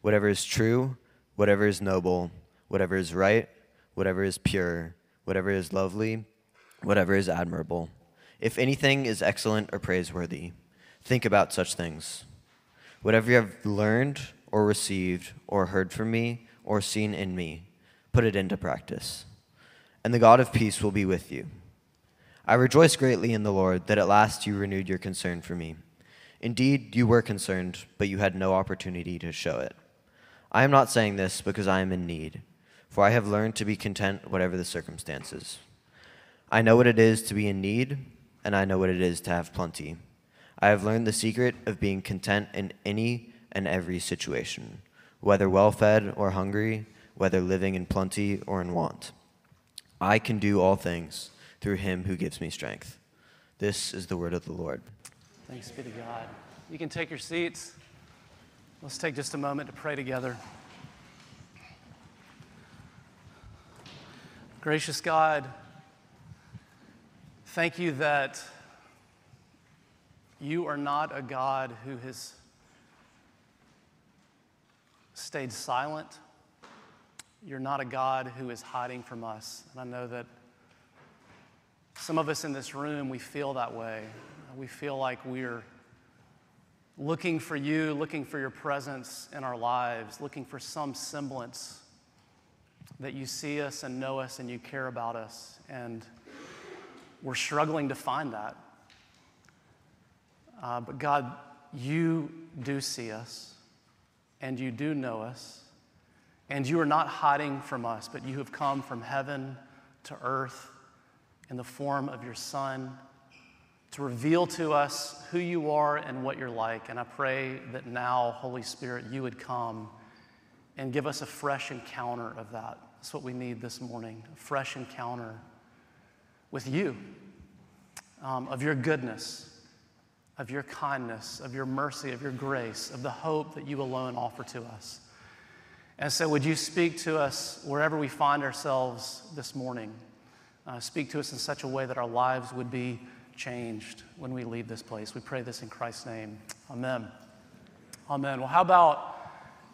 whatever is true, whatever is noble, whatever is right, whatever is pure, whatever is lovely, whatever is admirable, if anything is excellent or praiseworthy, think about such things. Whatever you have learned or received or heard from me or seen in me, put it into practice. And the God of peace will be with you. I rejoice greatly in the Lord that at last you renewed your concern for me. Indeed, you were concerned, but you had no opportunity to show it. I am not saying this because I am in need, for I have learned to be content whatever the circumstances. I know what it is to be in need, and I know what it is to have plenty. I have learned the secret of being content in any and every situation, whether well fed or hungry, whether living in plenty or in want. I can do all things through him who gives me strength. This is the word of the Lord. Thanks be to God. You can take your seats. Let's take just a moment to pray together. Gracious God, thank you that you are not a God who has stayed silent. You're not a God who is hiding from us. And I know that some of us in this room, we feel that way. We feel like we're looking for you, looking for your presence in our lives, looking for some semblance that you see us and know us and you care about us. And we're struggling to find that. Uh, but God, you do see us and you do know us. And you are not hiding from us, but you have come from heaven to earth in the form of your Son to reveal to us who you are and what you're like. And I pray that now, Holy Spirit, you would come and give us a fresh encounter of that. That's what we need this morning a fresh encounter with you, um, of your goodness, of your kindness, of your mercy, of your grace, of the hope that you alone offer to us. And so, would you speak to us wherever we find ourselves this morning? Uh, speak to us in such a way that our lives would be changed when we leave this place. We pray this in Christ's name. Amen. Amen. Well, how about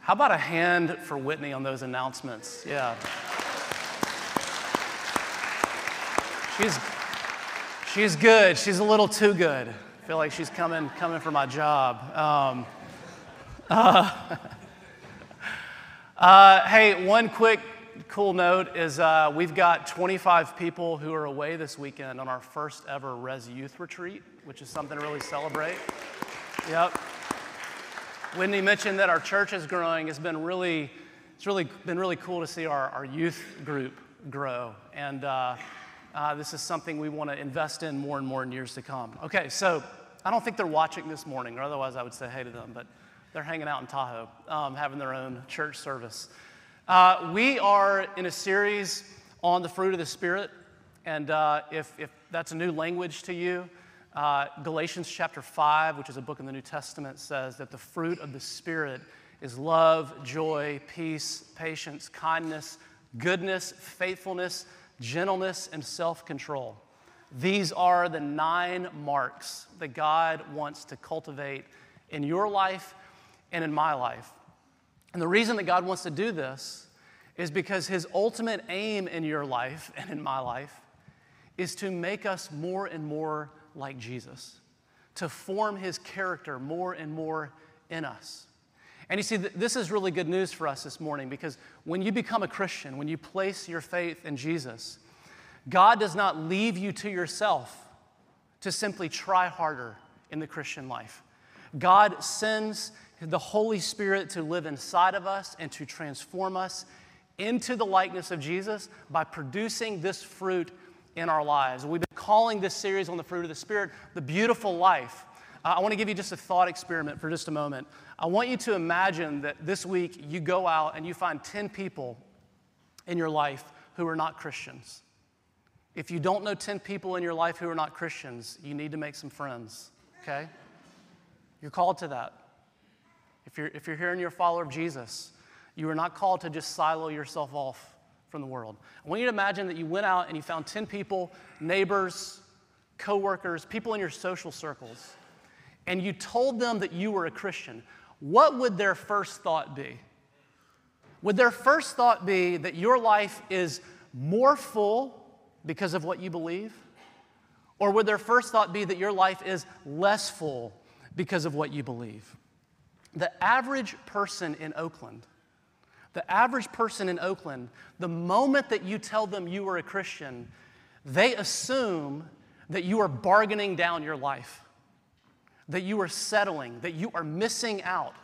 how about a hand for Whitney on those announcements? Yeah. She's she's good. She's a little too good. I feel like she's coming coming for my job. Um, uh, uh, hey, one quick cool note is uh, we've got 25 people who are away this weekend on our first ever Res Youth Retreat, which is something to really celebrate. Yep. Whitney mentioned that our church is growing. It's been really, it's really been really cool to see our, our youth group grow. And uh, uh, this is something we want to invest in more and more in years to come. Okay, so I don't think they're watching this morning, or otherwise I would say hey to them, but they're hanging out in Tahoe, um, having their own church service. Uh, we are in a series on the fruit of the Spirit. And uh, if, if that's a new language to you, uh, Galatians chapter 5, which is a book in the New Testament, says that the fruit of the Spirit is love, joy, peace, patience, kindness, goodness, faithfulness, gentleness, and self control. These are the nine marks that God wants to cultivate in your life and in my life. And the reason that God wants to do this is because His ultimate aim in your life and in my life is to make us more and more like Jesus, to form His character more and more in us. And you see, this is really good news for us this morning because when you become a Christian, when you place your faith in Jesus, God does not leave you to yourself to simply try harder in the Christian life. God sends the Holy Spirit to live inside of us and to transform us into the likeness of Jesus by producing this fruit in our lives. We've been calling this series on the fruit of the Spirit the beautiful life. Uh, I want to give you just a thought experiment for just a moment. I want you to imagine that this week you go out and you find 10 people in your life who are not Christians. If you don't know 10 people in your life who are not Christians, you need to make some friends, okay? You're called to that. If you're, if you're here and you're a follower of Jesus, you are not called to just silo yourself off from the world. I want you to imagine that you went out and you found 10 people, neighbors, coworkers, people in your social circles, and you told them that you were a Christian. What would their first thought be? Would their first thought be that your life is more full because of what you believe? Or would their first thought be that your life is less full because of what you believe? The average person in Oakland, the average person in Oakland, the moment that you tell them you are a Christian, they assume that you are bargaining down your life, that you are settling, that you are missing out,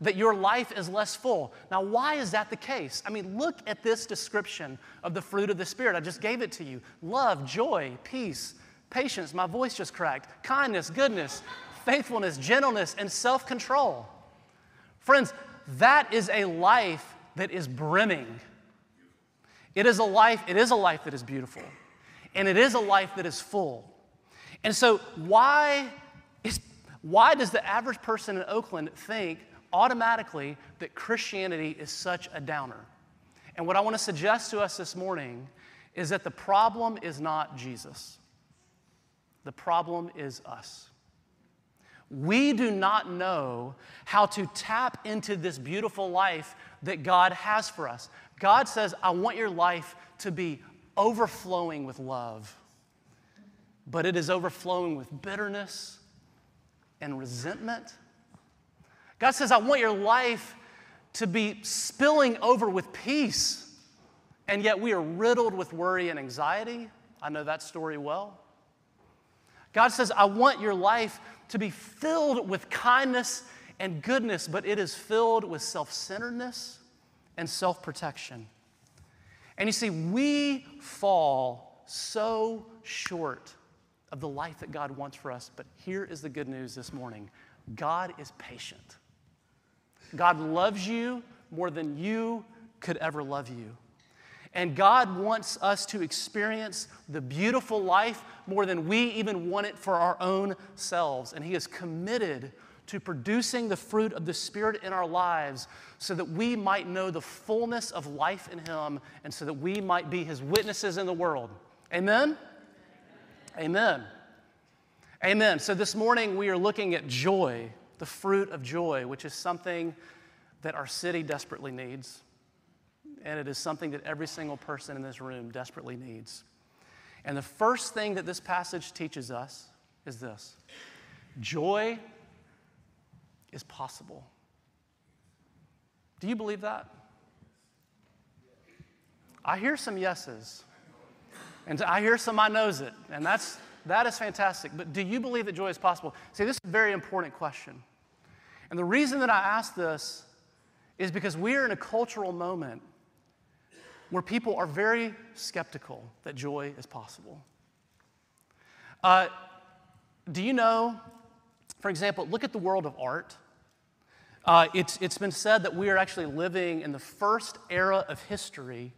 that your life is less full. Now, why is that the case? I mean, look at this description of the fruit of the Spirit. I just gave it to you love, joy, peace, patience. My voice just cracked. Kindness, goodness, faithfulness, gentleness, and self control. Friends, that is a life that is brimming. It is a life, it is a life that is beautiful. And it is a life that is full. And so why is why does the average person in Oakland think automatically that Christianity is such a downer? And what I want to suggest to us this morning is that the problem is not Jesus. The problem is us. We do not know how to tap into this beautiful life that God has for us. God says, I want your life to be overflowing with love, but it is overflowing with bitterness and resentment. God says, I want your life to be spilling over with peace, and yet we are riddled with worry and anxiety. I know that story well. God says, I want your life to be filled with kindness and goodness, but it is filled with self centeredness and self protection. And you see, we fall so short of the life that God wants for us. But here is the good news this morning God is patient. God loves you more than you could ever love you. And God wants us to experience the beautiful life more than we even want it for our own selves. And He is committed to producing the fruit of the Spirit in our lives so that we might know the fullness of life in Him and so that we might be His witnesses in the world. Amen? Amen. Amen. So this morning we are looking at joy, the fruit of joy, which is something that our city desperately needs and it is something that every single person in this room desperately needs. And the first thing that this passage teaches us is this joy is possible. Do you believe that? I hear some yeses, and I hear some I knows it, and that's, that is fantastic. But do you believe that joy is possible? See, this is a very important question. And the reason that I ask this is because we are in a cultural moment where people are very skeptical that joy is possible. Uh, do you know, for example, look at the world of art. Uh, it's, it's been said that we are actually living in the first era of history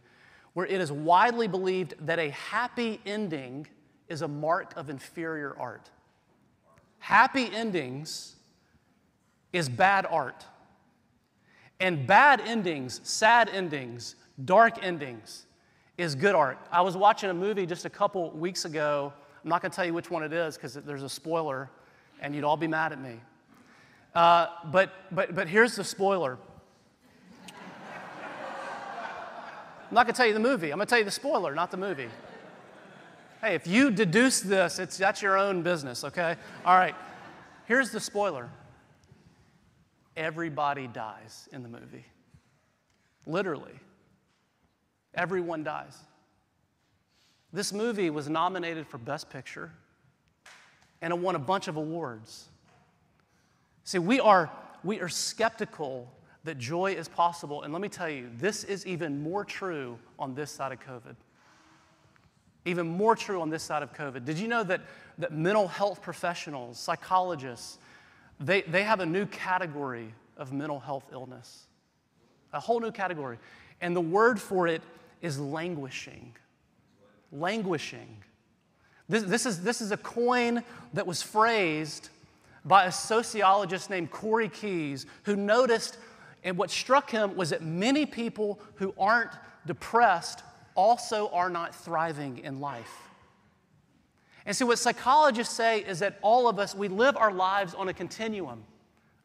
where it is widely believed that a happy ending is a mark of inferior art. Happy endings is bad art. And bad endings, sad endings, dark endings is good art. I was watching a movie just a couple weeks ago. I'm not going to tell you which one it is because there's a spoiler and you'd all be mad at me. Uh, but, but, but here's the spoiler. I'm not going to tell you the movie. I'm going to tell you the spoiler, not the movie. Hey, if you deduce this, it's, that's your own business, okay? All right. Here's the spoiler everybody dies in the movie. Literally, everyone dies. This movie was nominated for Best Picture and it won a bunch of awards. See, we are, we are skeptical that joy is possible. And let me tell you, this is even more true on this side of COVID. Even more true on this side of COVID. Did you know that, that mental health professionals, psychologists, they, they have a new category of mental health illness? A whole new category. And the word for it is languishing. Languishing. This, this, is, this is a coin that was phrased by a sociologist named Corey Keyes, who noticed, and what struck him was that many people who aren't depressed also are not thriving in life. And so, what psychologists say is that all of us, we live our lives on a continuum.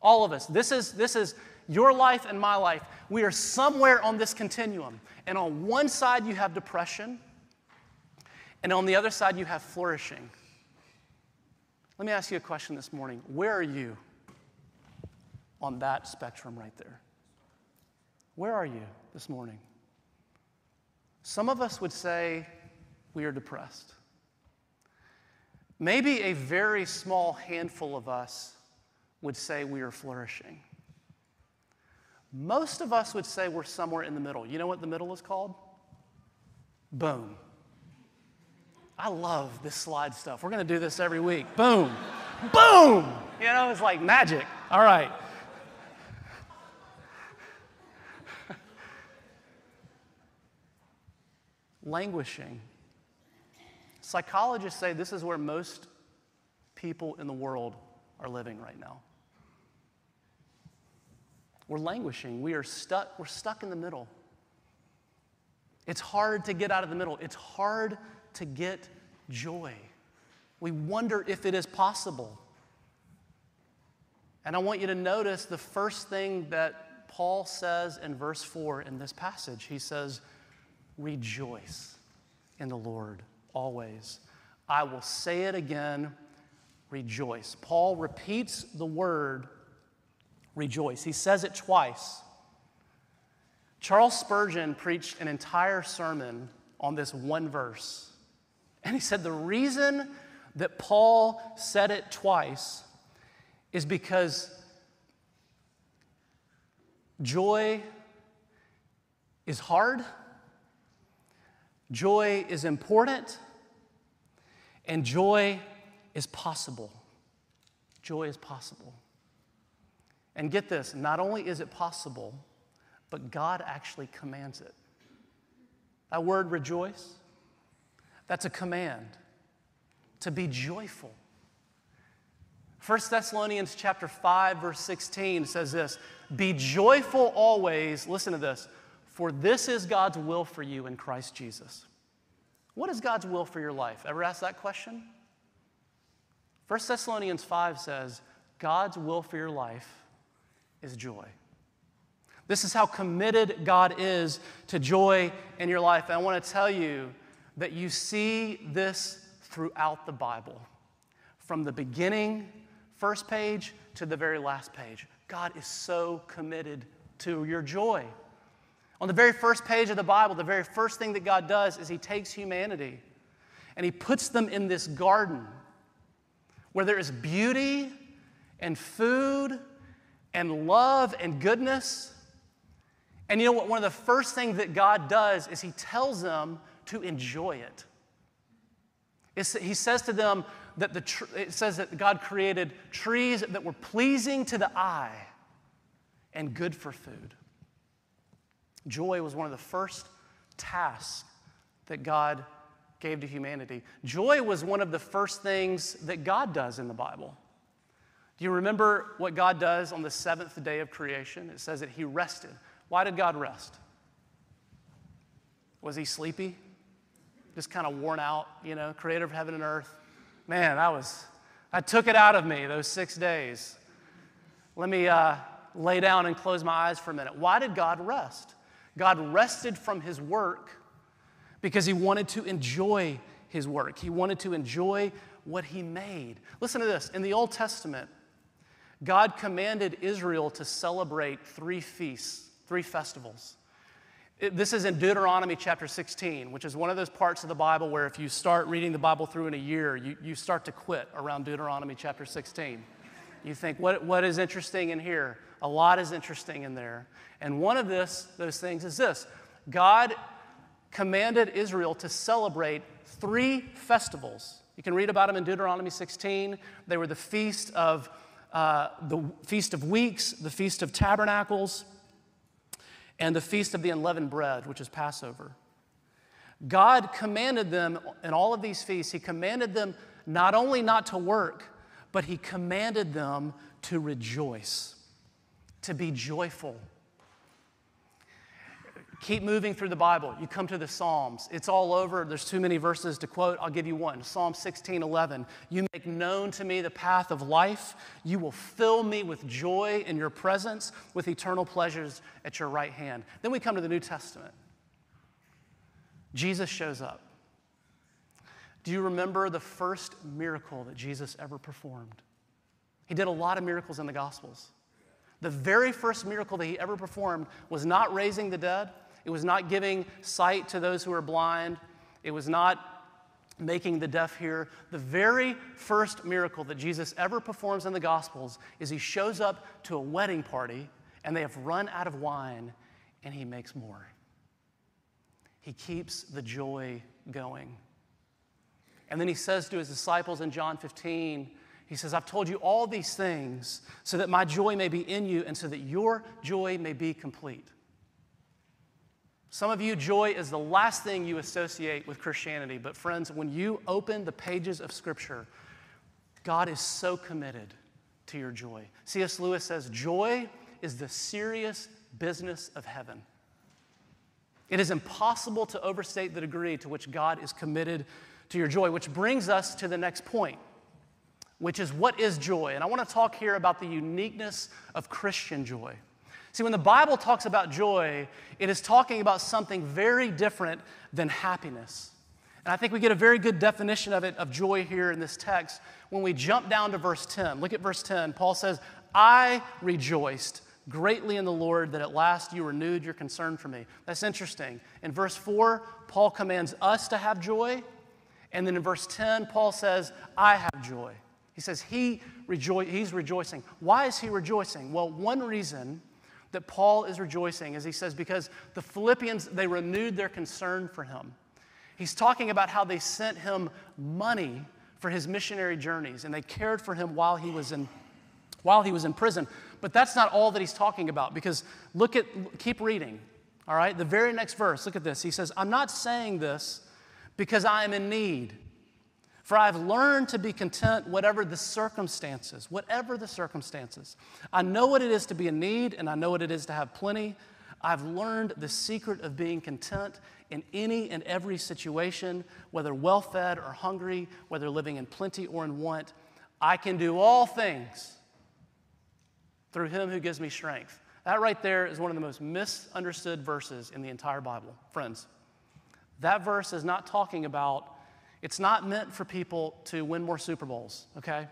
All of us. This is, this is your life and my life. We are somewhere on this continuum. And on one side, you have depression, and on the other side, you have flourishing. Let me ask you a question this morning. Where are you on that spectrum right there? Where are you this morning? Some of us would say we are depressed. Maybe a very small handful of us would say we are flourishing. Most of us would say we're somewhere in the middle. You know what the middle is called? Boom. I love this slide stuff. We're going to do this every week. Boom. Boom. You know, it's like magic. All right. Languishing. Psychologists say this is where most people in the world are living right now. We're languishing. We are stuck. We're stuck in the middle. It's hard to get out of the middle. It's hard to get joy. We wonder if it is possible. And I want you to notice the first thing that Paul says in verse 4 in this passage. He says, Rejoice in the Lord always. I will say it again, rejoice. Paul repeats the word rejoice. He says it twice. Charles Spurgeon preached an entire sermon on this one verse. And he said the reason that Paul said it twice is because joy is hard, joy is important, and joy is possible. Joy is possible. And get this not only is it possible, but God actually commands it. That word rejoice, that's a command to be joyful. 1 Thessalonians chapter 5 verse 16 says this, "Be joyful always." Listen to this. "For this is God's will for you in Christ Jesus." What is God's will for your life? Ever ask that question? 1 Thessalonians 5 says, God's will for your life is joy. This is how committed God is to joy in your life. And I want to tell you that you see this throughout the Bible. From the beginning, first page, to the very last page. God is so committed to your joy. On the very first page of the Bible, the very first thing that God does is He takes humanity and He puts them in this garden where there is beauty and food and love and goodness. And you know what? One of the first things that God does is He tells them to enjoy it. It's, he says to them that the tr- it says that God created trees that were pleasing to the eye and good for food. Joy was one of the first tasks that God gave to humanity. Joy was one of the first things that God does in the Bible. Do you remember what God does on the seventh day of creation? It says that He rested. Why did God rest? Was He sleepy? just kind of worn out, you know, creator of heaven and earth. Man, I was, I took it out of me those six days. Let me uh, lay down and close my eyes for a minute. Why did God rest? God rested from his work because he wanted to enjoy his work. He wanted to enjoy what he made. Listen to this in the Old Testament, God commanded Israel to celebrate three feasts, three festivals. This is in Deuteronomy chapter 16, which is one of those parts of the Bible where if you start reading the Bible through in a year, you, you start to quit around Deuteronomy chapter 16. You think, what, what is interesting in here? A lot is interesting in there. And one of this, those things is this God commanded Israel to celebrate three festivals. You can read about them in Deuteronomy 16. They were the feast of uh, the feast of weeks, the feast of tabernacles, and the feast of the unleavened bread, which is Passover. God commanded them in all of these feasts, He commanded them not only not to work, but He commanded them to rejoice, to be joyful. Keep moving through the Bible. You come to the Psalms. It's all over. There's too many verses to quote. I'll give you one. Psalm 16, 11. You make known to me the path of life. You will fill me with joy in your presence, with eternal pleasures at your right hand. Then we come to the New Testament. Jesus shows up. Do you remember the first miracle that Jesus ever performed? He did a lot of miracles in the Gospels. The very first miracle that he ever performed was not raising the dead, it was not giving sight to those who are blind. It was not making the deaf hear. The very first miracle that Jesus ever performs in the Gospels is he shows up to a wedding party and they have run out of wine and he makes more. He keeps the joy going. And then he says to his disciples in John 15, he says, I've told you all these things so that my joy may be in you and so that your joy may be complete. Some of you, joy is the last thing you associate with Christianity. But, friends, when you open the pages of Scripture, God is so committed to your joy. C.S. Lewis says, Joy is the serious business of heaven. It is impossible to overstate the degree to which God is committed to your joy, which brings us to the next point, which is what is joy? And I want to talk here about the uniqueness of Christian joy. See, when the Bible talks about joy, it is talking about something very different than happiness. And I think we get a very good definition of it, of joy here in this text, when we jump down to verse 10. Look at verse 10. Paul says, I rejoiced greatly in the Lord that at last you renewed your concern for me. That's interesting. In verse 4, Paul commands us to have joy. And then in verse 10, Paul says, I have joy. He says he rejo- he's rejoicing. Why is he rejoicing? Well, one reason that Paul is rejoicing as he says, because the Philippians, they renewed their concern for him. He's talking about how they sent him money for his missionary journeys and they cared for him while he was in while he was in prison. But that's not all that he's talking about because look at keep reading. All right? The very next verse, look at this. He says, "I'm not saying this because I am in need." For I've learned to be content, whatever the circumstances, whatever the circumstances. I know what it is to be in need, and I know what it is to have plenty. I've learned the secret of being content in any and every situation, whether well fed or hungry, whether living in plenty or in want. I can do all things through him who gives me strength. That right there is one of the most misunderstood verses in the entire Bible. Friends, that verse is not talking about it's not meant for people to win more Super Bowls, okay?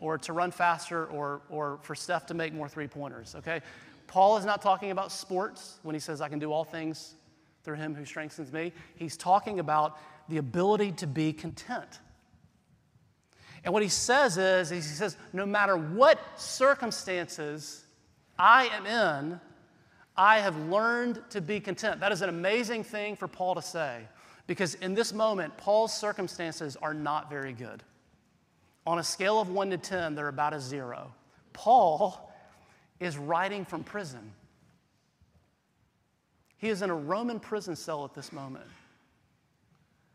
Or to run faster or, or for Steph to make more three pointers, okay? Paul is not talking about sports when he says, I can do all things through him who strengthens me. He's talking about the ability to be content. And what he says is, he says, no matter what circumstances I am in, I have learned to be content. That is an amazing thing for Paul to say. Because in this moment, Paul's circumstances are not very good. On a scale of 1 to 10, they're about a zero. Paul is writing from prison. He is in a Roman prison cell at this moment.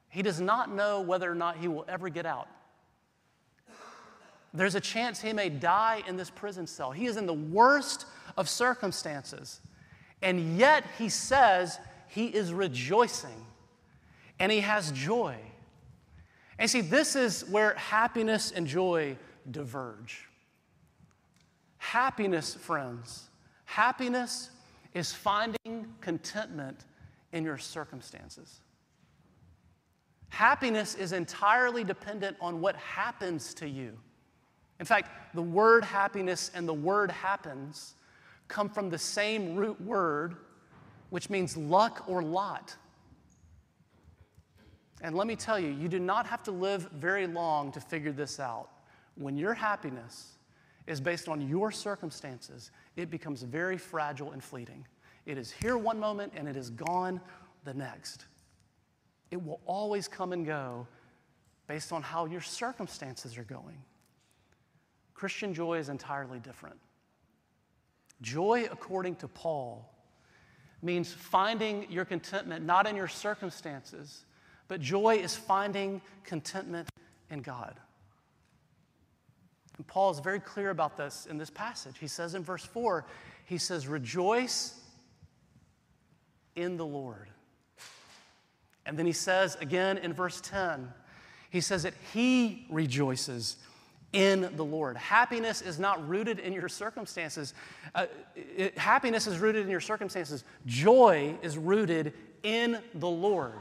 He does not know whether or not he will ever get out. There's a chance he may die in this prison cell. He is in the worst of circumstances. And yet he says he is rejoicing and he has joy. And see, this is where happiness and joy diverge. Happiness, friends, happiness is finding contentment in your circumstances. Happiness is entirely dependent on what happens to you In fact, the word happiness and the word happens come from the same root word, which means luck or lot. And let me tell you, you do not have to live very long to figure this out. When your happiness is based on your circumstances, it becomes very fragile and fleeting. It is here one moment and it is gone the next. It will always come and go based on how your circumstances are going. Christian joy is entirely different. Joy, according to Paul, means finding your contentment not in your circumstances, but joy is finding contentment in God. And Paul is very clear about this in this passage. He says in verse 4, he says, Rejoice in the Lord. And then he says again in verse 10, he says that he rejoices in the Lord. Happiness is not rooted in your circumstances. Uh, it, happiness is rooted in your circumstances. Joy is rooted in the Lord.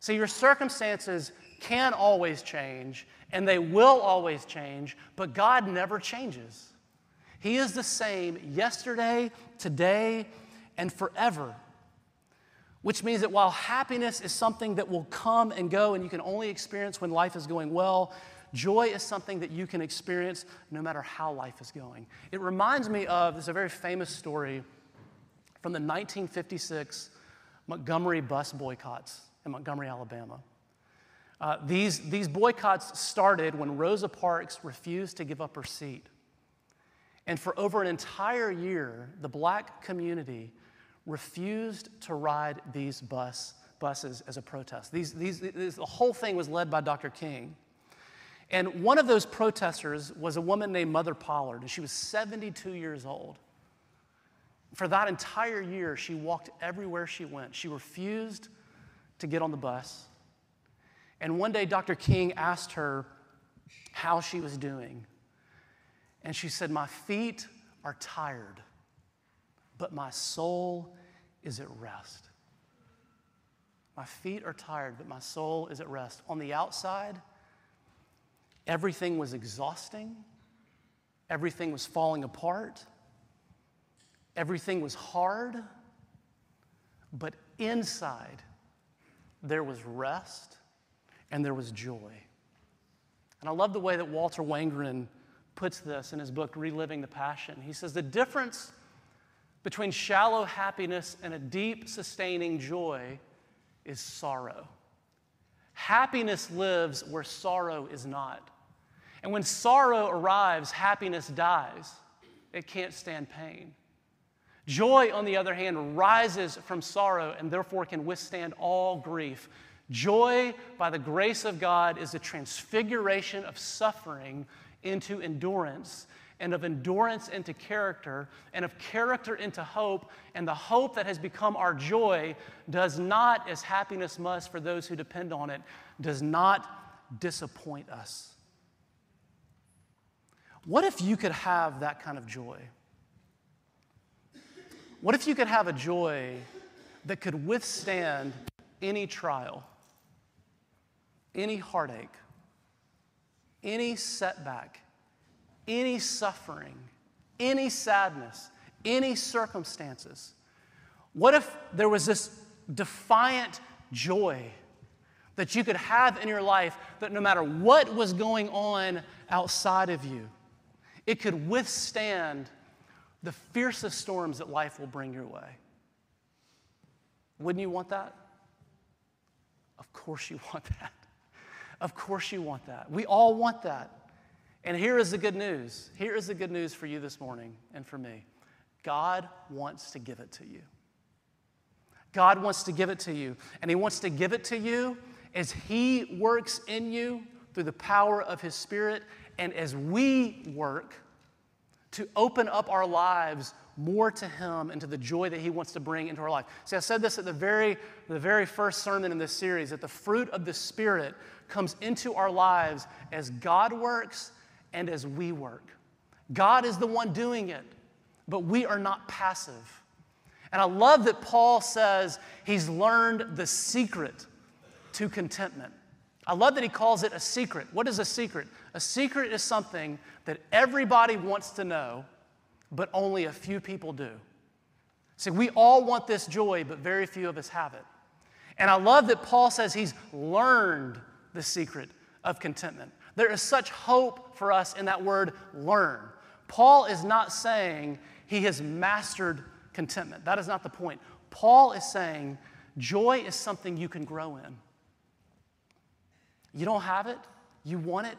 See, your circumstances can always change, and they will always change, but God never changes. He is the same yesterday, today, and forever. Which means that while happiness is something that will come and go and you can only experience when life is going well, joy is something that you can experience no matter how life is going. It reminds me of this a very famous story from the 1956 Montgomery bus boycotts in Montgomery, Alabama. Uh, these, these boycotts started when Rosa Parks refused to give up her seat. And for over an entire year, the black community refused to ride these bus, buses as a protest. These, these, these, the whole thing was led by Dr. King. And one of those protesters was a woman named Mother Pollard, and she was 72 years old. For that entire year, she walked everywhere she went. She refused to get on the bus. And one day, Dr. King asked her how she was doing. And she said, My feet are tired, but my soul is at rest. My feet are tired, but my soul is at rest. On the outside, everything was exhausting, everything was falling apart, everything was hard, but inside, there was rest and there was joy. And I love the way that Walter Wangerin puts this in his book, Reliving the Passion. He says the difference between shallow happiness and a deep, sustaining joy is sorrow. Happiness lives where sorrow is not. And when sorrow arrives, happiness dies. It can't stand pain. Joy, on the other hand, rises from sorrow and therefore can withstand all grief. Joy, by the grace of God, is a transfiguration of suffering into endurance, and of endurance into character, and of character into hope. And the hope that has become our joy does not, as happiness must for those who depend on it, does not disappoint us. What if you could have that kind of joy? What if you could have a joy that could withstand any trial? any heartache, any setback, any suffering, any sadness, any circumstances? What if there was this defiant joy that you could have in your life that no matter what was going on outside of you, it could withstand the fiercest storms that life will bring your way? Wouldn't you want that? Of course, you want that. Of course, you want that. We all want that. And here is the good news. Here is the good news for you this morning and for me God wants to give it to you. God wants to give it to you. And He wants to give it to you as He works in you through the power of His Spirit and as we work to open up our lives more to Him and to the joy that He wants to bring into our life. See, I said this at the very, the very first sermon in this series that the fruit of the Spirit comes into our lives as God works and as we work. God is the one doing it, but we are not passive. And I love that Paul says he's learned the secret to contentment. I love that he calls it a secret. What is a secret? A secret is something that everybody wants to know, but only a few people do. See, we all want this joy, but very few of us have it. And I love that Paul says he's learned the secret of contentment. There is such hope for us in that word learn. Paul is not saying he has mastered contentment. That is not the point. Paul is saying joy is something you can grow in. You don't have it, you want it,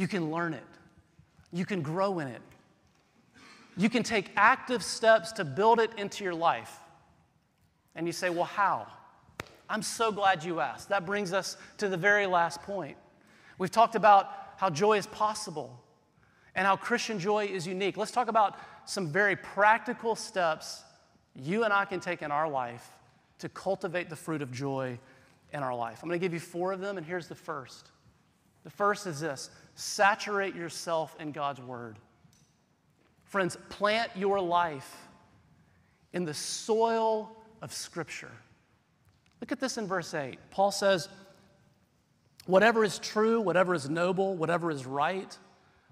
you can learn it, you can grow in it. You can take active steps to build it into your life. And you say, Well, how? I'm so glad you asked. That brings us to the very last point. We've talked about how joy is possible and how Christian joy is unique. Let's talk about some very practical steps you and I can take in our life to cultivate the fruit of joy in our life. I'm going to give you four of them, and here's the first. The first is this saturate yourself in God's word. Friends, plant your life in the soil of Scripture. Look at this in verse 8. Paul says, Whatever is true, whatever is noble, whatever is right,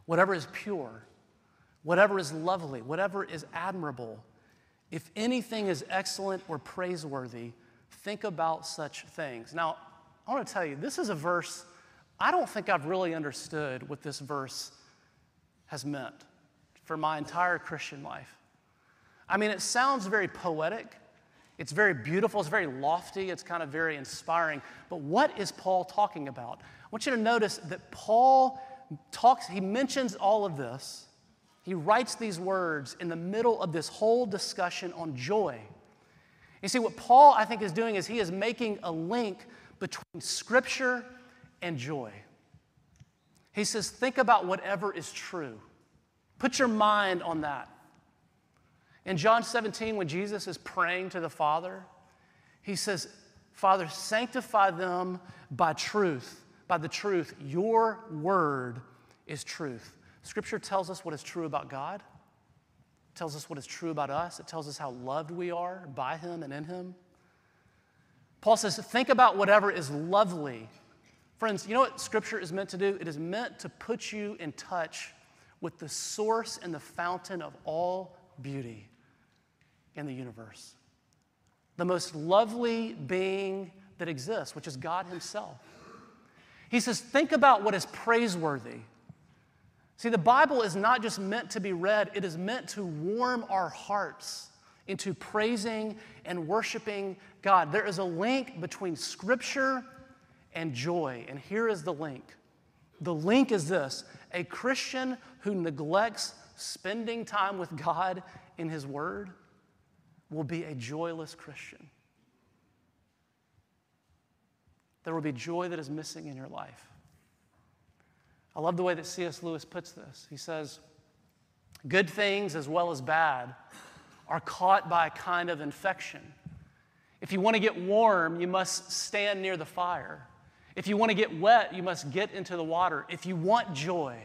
whatever is pure, whatever is lovely, whatever is admirable, if anything is excellent or praiseworthy, think about such things. Now, I want to tell you, this is a verse, I don't think I've really understood what this verse has meant for my entire Christian life. I mean, it sounds very poetic. It's very beautiful, it's very lofty, it's kind of very inspiring. But what is Paul talking about? I want you to notice that Paul talks, he mentions all of this. He writes these words in the middle of this whole discussion on joy. You see, what Paul, I think, is doing is he is making a link between Scripture and joy. He says, think about whatever is true. Put your mind on that. In John 17, when Jesus is praying to the Father, he says, Father, sanctify them by truth, by the truth. Your word is truth. Scripture tells us what is true about God it tells us what is true about us, it tells us how loved we are by Him and in Him. Paul says, think about whatever is lovely. Friends, you know what Scripture is meant to do? It is meant to put you in touch with the source and the fountain of all beauty in the universe. The most lovely being that exists, which is God Himself. He says, think about what is praiseworthy. See, the Bible is not just meant to be read, it is meant to warm our hearts into praising and worshiping God. There is a link between Scripture and joy, and here is the link. The link is this a Christian who neglects spending time with God in His Word will be a joyless Christian. There will be joy that is missing in your life. I love the way that C.S. Lewis puts this. He says, Good things as well as bad are caught by a kind of infection. If you want to get warm, you must stand near the fire. If you want to get wet, you must get into the water. If you want joy,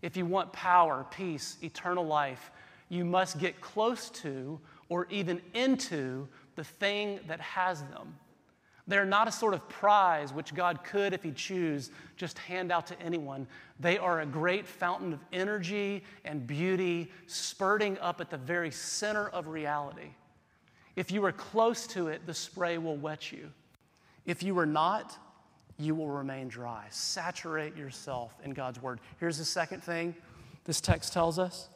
if you want power, peace, eternal life, you must get close to or even into the thing that has them. They're not a sort of prize which God could, if He choose, just hand out to anyone. They are a great fountain of energy and beauty, spurting up at the very center of reality. If you are close to it, the spray will wet you. If you are not, you will remain dry. Saturate yourself in God's Word. Here's the second thing this text tells us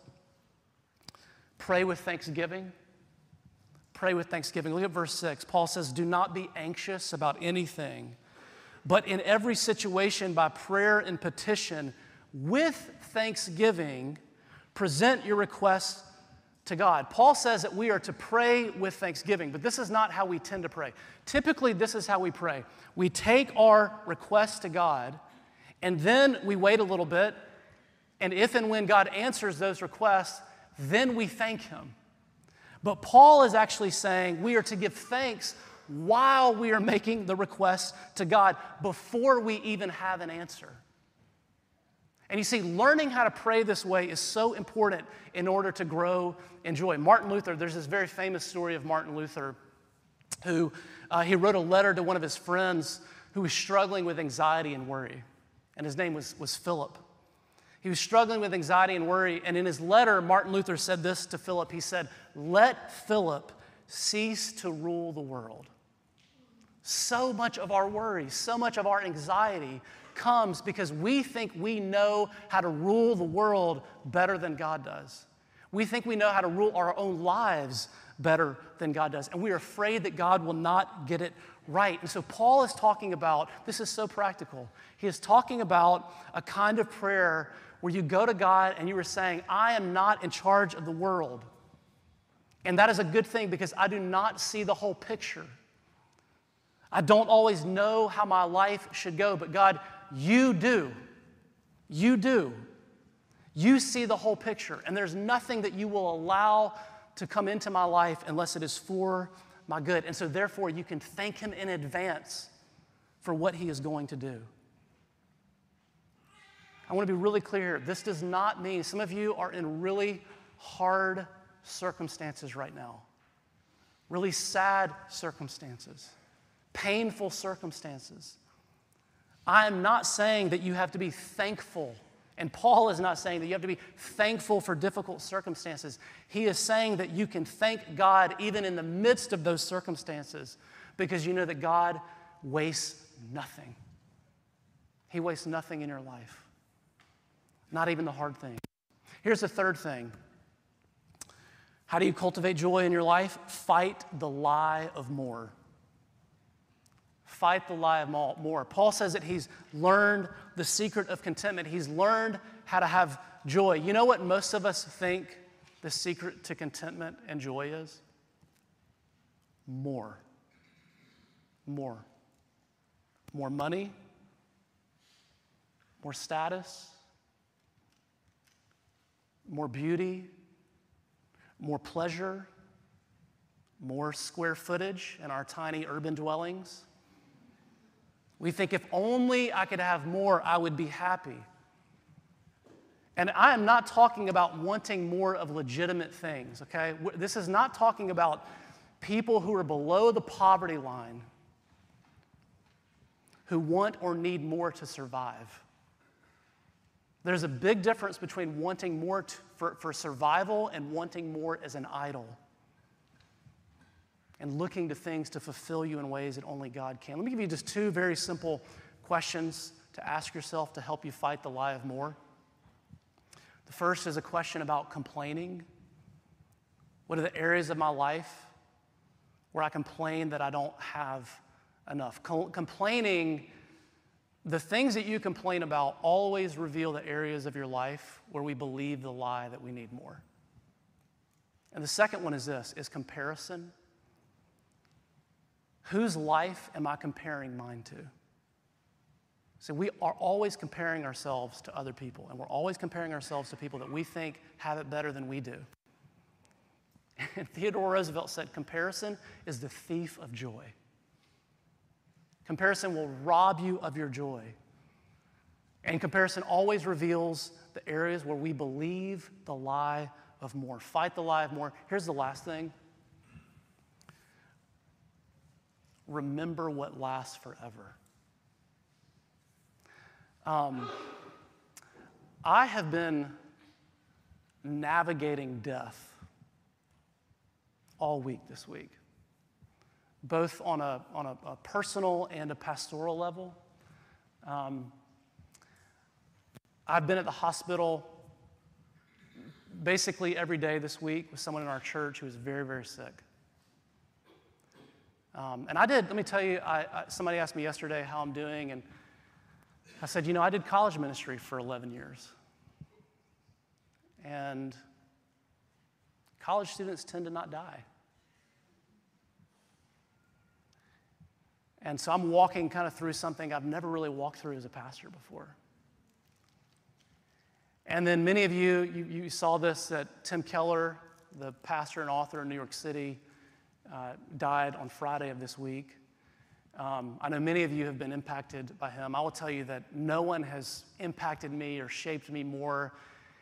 pray with thanksgiving pray with thanksgiving. Look at verse 6. Paul says, Do not be anxious about anything, but in every situation, by prayer and petition, with thanksgiving, present your requests to God. Paul says that we are to pray with thanksgiving, but this is not how we tend to pray. Typically, this is how we pray we take our request to God, and then we wait a little bit, and if and when God answers those requests, then we thank Him. But Paul is actually saying we are to give thanks while we are making the request to God before we even have an answer. And you see, learning how to pray this way is so important in order to grow in joy. Martin Luther, there's this very famous story of Martin Luther who uh, he wrote a letter to one of his friends who was struggling with anxiety and worry, and his name was, was Philip. He was struggling with anxiety and worry, and in his letter, Martin Luther said this to Philip. He said, Let Philip cease to rule the world. So much of our worry, so much of our anxiety comes because we think we know how to rule the world better than God does. We think we know how to rule our own lives better than God does. And we are afraid that God will not get it right. And so Paul is talking about this is so practical. He is talking about a kind of prayer where you go to God and you are saying, I am not in charge of the world. And that is a good thing because I do not see the whole picture. I don't always know how my life should go, but God, you do. You do. You see the whole picture, and there's nothing that you will allow to come into my life unless it is for my good. And so, therefore, you can thank Him in advance for what He is going to do. I want to be really clear. Here. This does not mean some of you are in really hard circumstances right now, really sad circumstances, painful circumstances. I am not saying that you have to be thankful. And Paul is not saying that you have to be thankful for difficult circumstances. He is saying that you can thank God even in the midst of those circumstances because you know that God wastes nothing. He wastes nothing in your life, not even the hard things. Here's the third thing How do you cultivate joy in your life? Fight the lie of more fight the lie of more. Paul says that he's learned the secret of contentment, he's learned how to have joy. You know what most of us think the secret to contentment and joy is? More. More. More money, more status, more beauty, more pleasure, more square footage in our tiny urban dwellings we think if only I could have more, I would be happy. And I am not talking about wanting more of legitimate things, okay? This is not talking about people who are below the poverty line who want or need more to survive. There's a big difference between wanting more for, for survival and wanting more as an idol and looking to things to fulfill you in ways that only God can. Let me give you just two very simple questions to ask yourself to help you fight the lie of more. The first is a question about complaining. What are the areas of my life where I complain that I don't have enough? Co- complaining, the things that you complain about always reveal the areas of your life where we believe the lie that we need more. And the second one is this is comparison. Whose life am I comparing mine to? So we are always comparing ourselves to other people, and we're always comparing ourselves to people that we think have it better than we do. And Theodore Roosevelt said, Comparison is the thief of joy. Comparison will rob you of your joy. And comparison always reveals the areas where we believe the lie of more. Fight the lie of more. Here's the last thing remember what lasts forever. Um, I have been navigating death all week this week, both on a, on a, a personal and a pastoral level. Um, I've been at the hospital basically every day this week with someone in our church who was very, very sick. Um, and I did, let me tell you, I, I, somebody asked me yesterday how I'm doing, and I said, you know, I did college ministry for 11 years. And college students tend to not die. And so I'm walking kind of through something I've never really walked through as a pastor before. And then many of you, you, you saw this that Tim Keller, the pastor and author in New York City, uh, died on Friday of this week. Um, I know many of you have been impacted by him. I will tell you that no one has impacted me or shaped me more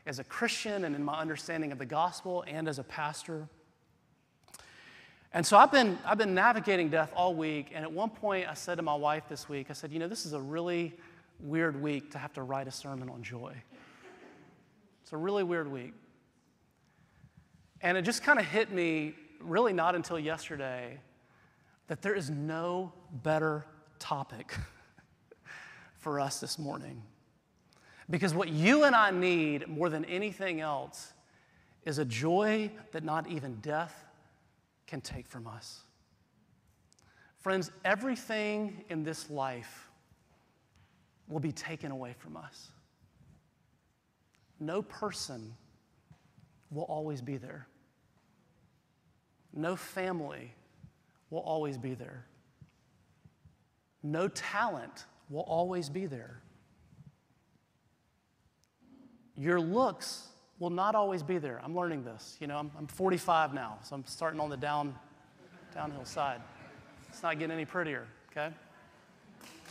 as a Christian and in my understanding of the gospel and as a pastor. And so I've been, I've been navigating death all week. And at one point, I said to my wife this week, I said, You know, this is a really weird week to have to write a sermon on joy. It's a really weird week. And it just kind of hit me, really not until yesterday, that there is no better topic for us this morning. Because what you and I need more than anything else is a joy that not even death can take from us. Friends, everything in this life will be taken away from us. No person will always be there. No family will always be there. No talent will always be there. Your looks will not always be there. I'm learning this. You know, I'm, I'm 45 now, so I'm starting on the down, downhill side. It's not getting any prettier, okay?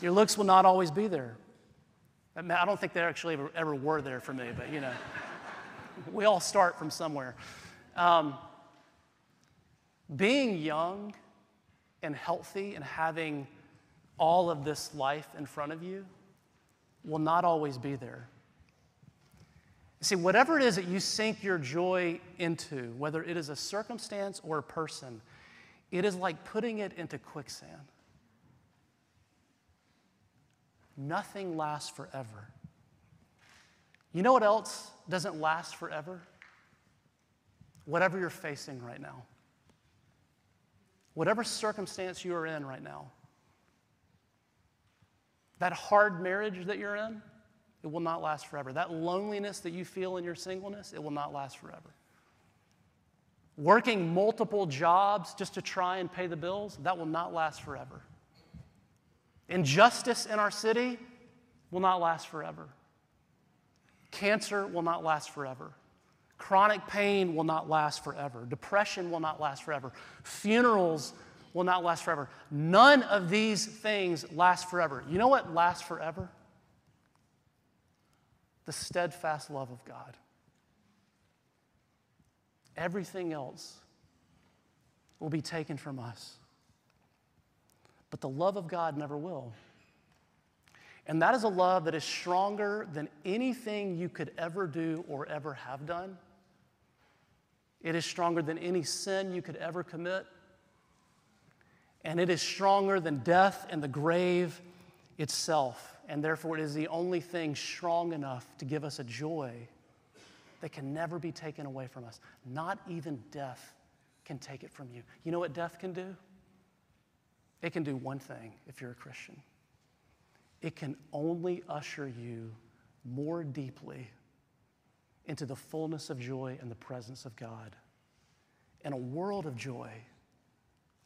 Your looks will not always be there. I don't think they actually ever, ever were there for me, but you know, we all start from somewhere. Um, being young and healthy and having all of this life in front of you will not always be there. See, whatever it is that you sink your joy into, whether it is a circumstance or a person, it is like putting it into quicksand. Nothing lasts forever. You know what else doesn't last forever? Whatever you're facing right now. Whatever circumstance you are in right now. That hard marriage that you're in, it will not last forever. That loneliness that you feel in your singleness, it will not last forever. Working multiple jobs just to try and pay the bills, that will not last forever. Injustice in our city will not last forever. Cancer will not last forever. Chronic pain will not last forever. Depression will not last forever. Funerals will not last forever. None of these things last forever. You know what lasts forever? The steadfast love of God. Everything else will be taken from us. But the love of God never will. And that is a love that is stronger than anything you could ever do or ever have done. It is stronger than any sin you could ever commit. And it is stronger than death and the grave itself. And therefore, it is the only thing strong enough to give us a joy that can never be taken away from us. Not even death can take it from you. You know what death can do? It can do one thing if you're a Christian it can only usher you more deeply into the fullness of joy and the presence of God in a world of joy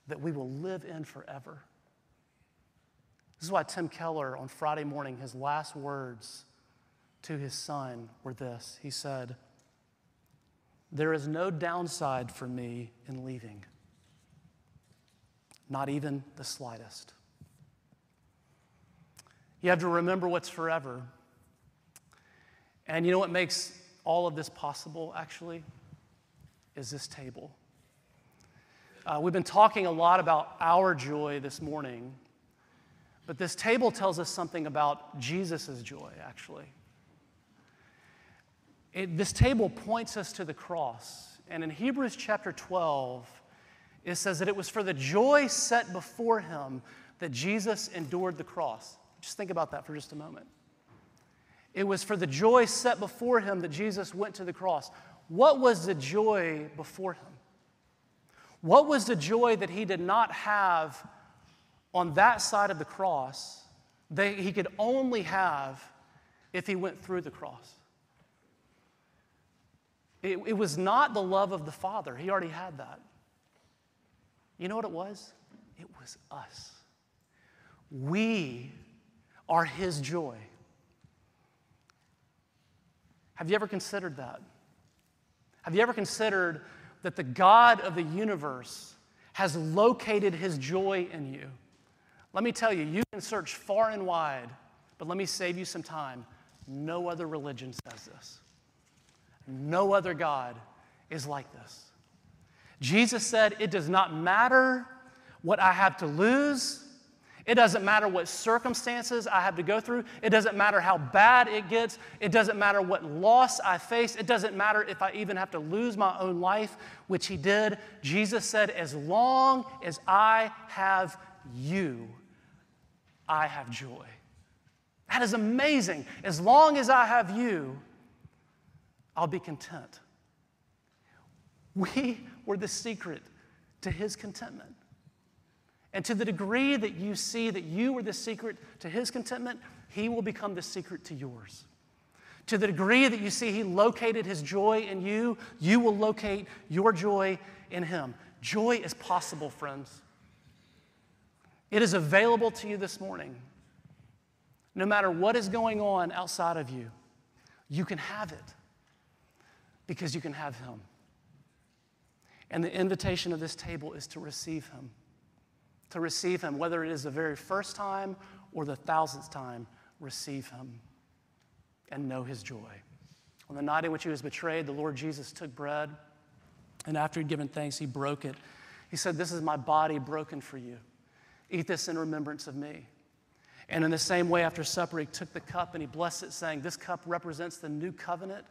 that we will live in forever. This is why Tim Keller on Friday morning, his last words to his son were this He said, There is no downside for me in leaving, not even the slightest. You have to remember what's forever. And you know what makes all of this possible, actually? Is this table. Uh, we've been talking a lot about our joy this morning, but this table tells us something about Jesus' joy, actually. It, this table points us to the cross. And in Hebrews chapter 12, it says that it was for the joy set before him that Jesus endured the cross. Just think about that for just a moment. It was for the joy set before him that Jesus went to the cross. What was the joy before him? What was the joy that he did not have on that side of the cross that he could only have if he went through the cross? It, it was not the love of the Father, he already had that. You know what it was? It was us. We are His joy. Have you ever considered that? Have you ever considered that the God of the universe has located His joy in you? Let me tell you, you can search far and wide, but let me save you some time. No other religion says this. No other God is like this. Jesus said, It does not matter what I have to lose. It doesn't matter what circumstances I have to go through. It doesn't matter how bad it gets. It doesn't matter what loss I face. It doesn't matter if I even have to lose my own life, which he did. Jesus said, As long as I have you, I have joy. That is amazing. As long as I have you, I'll be content. We were the secret to his contentment. And to the degree that you see that you were the secret to his contentment, he will become the secret to yours. To the degree that you see he located his joy in you, you will locate your joy in him. Joy is possible, friends. It is available to you this morning. No matter what is going on outside of you, you can have it because you can have him. And the invitation of this table is to receive him to receive him, whether it is the very first time or the thousandth time, receive him and know his joy. On the night in which he was betrayed, the Lord Jesus took bread, and after he'd given thanks, he broke it. He said, This is my body broken for you. Eat this in remembrance of me. And in the same way, after supper, he took the cup and he blessed it, saying, This cup represents the new covenant,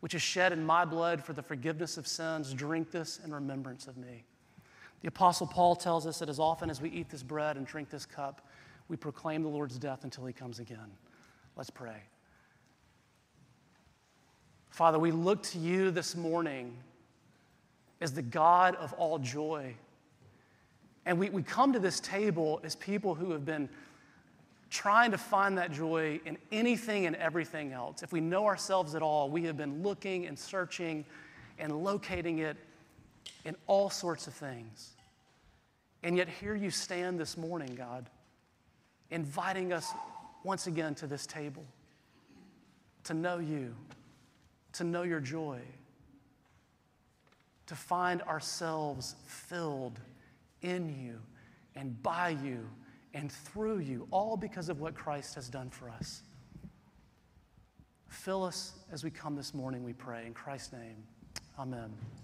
which is shed in my blood for the forgiveness of sins. Drink this in remembrance of me. The Apostle Paul tells us that as often as we eat this bread and drink this cup, we proclaim the Lord's death until he comes again. Let's pray. Father, we look to you this morning as the God of all joy. And we, we come to this table as people who have been trying to find that joy in anything and everything else. If we know ourselves at all, we have been looking and searching and locating it in all sorts of things. And yet, here you stand this morning, God, inviting us once again to this table to know you, to know your joy, to find ourselves filled in you and by you and through you, all because of what Christ has done for us. Fill us as we come this morning, we pray. In Christ's name, amen.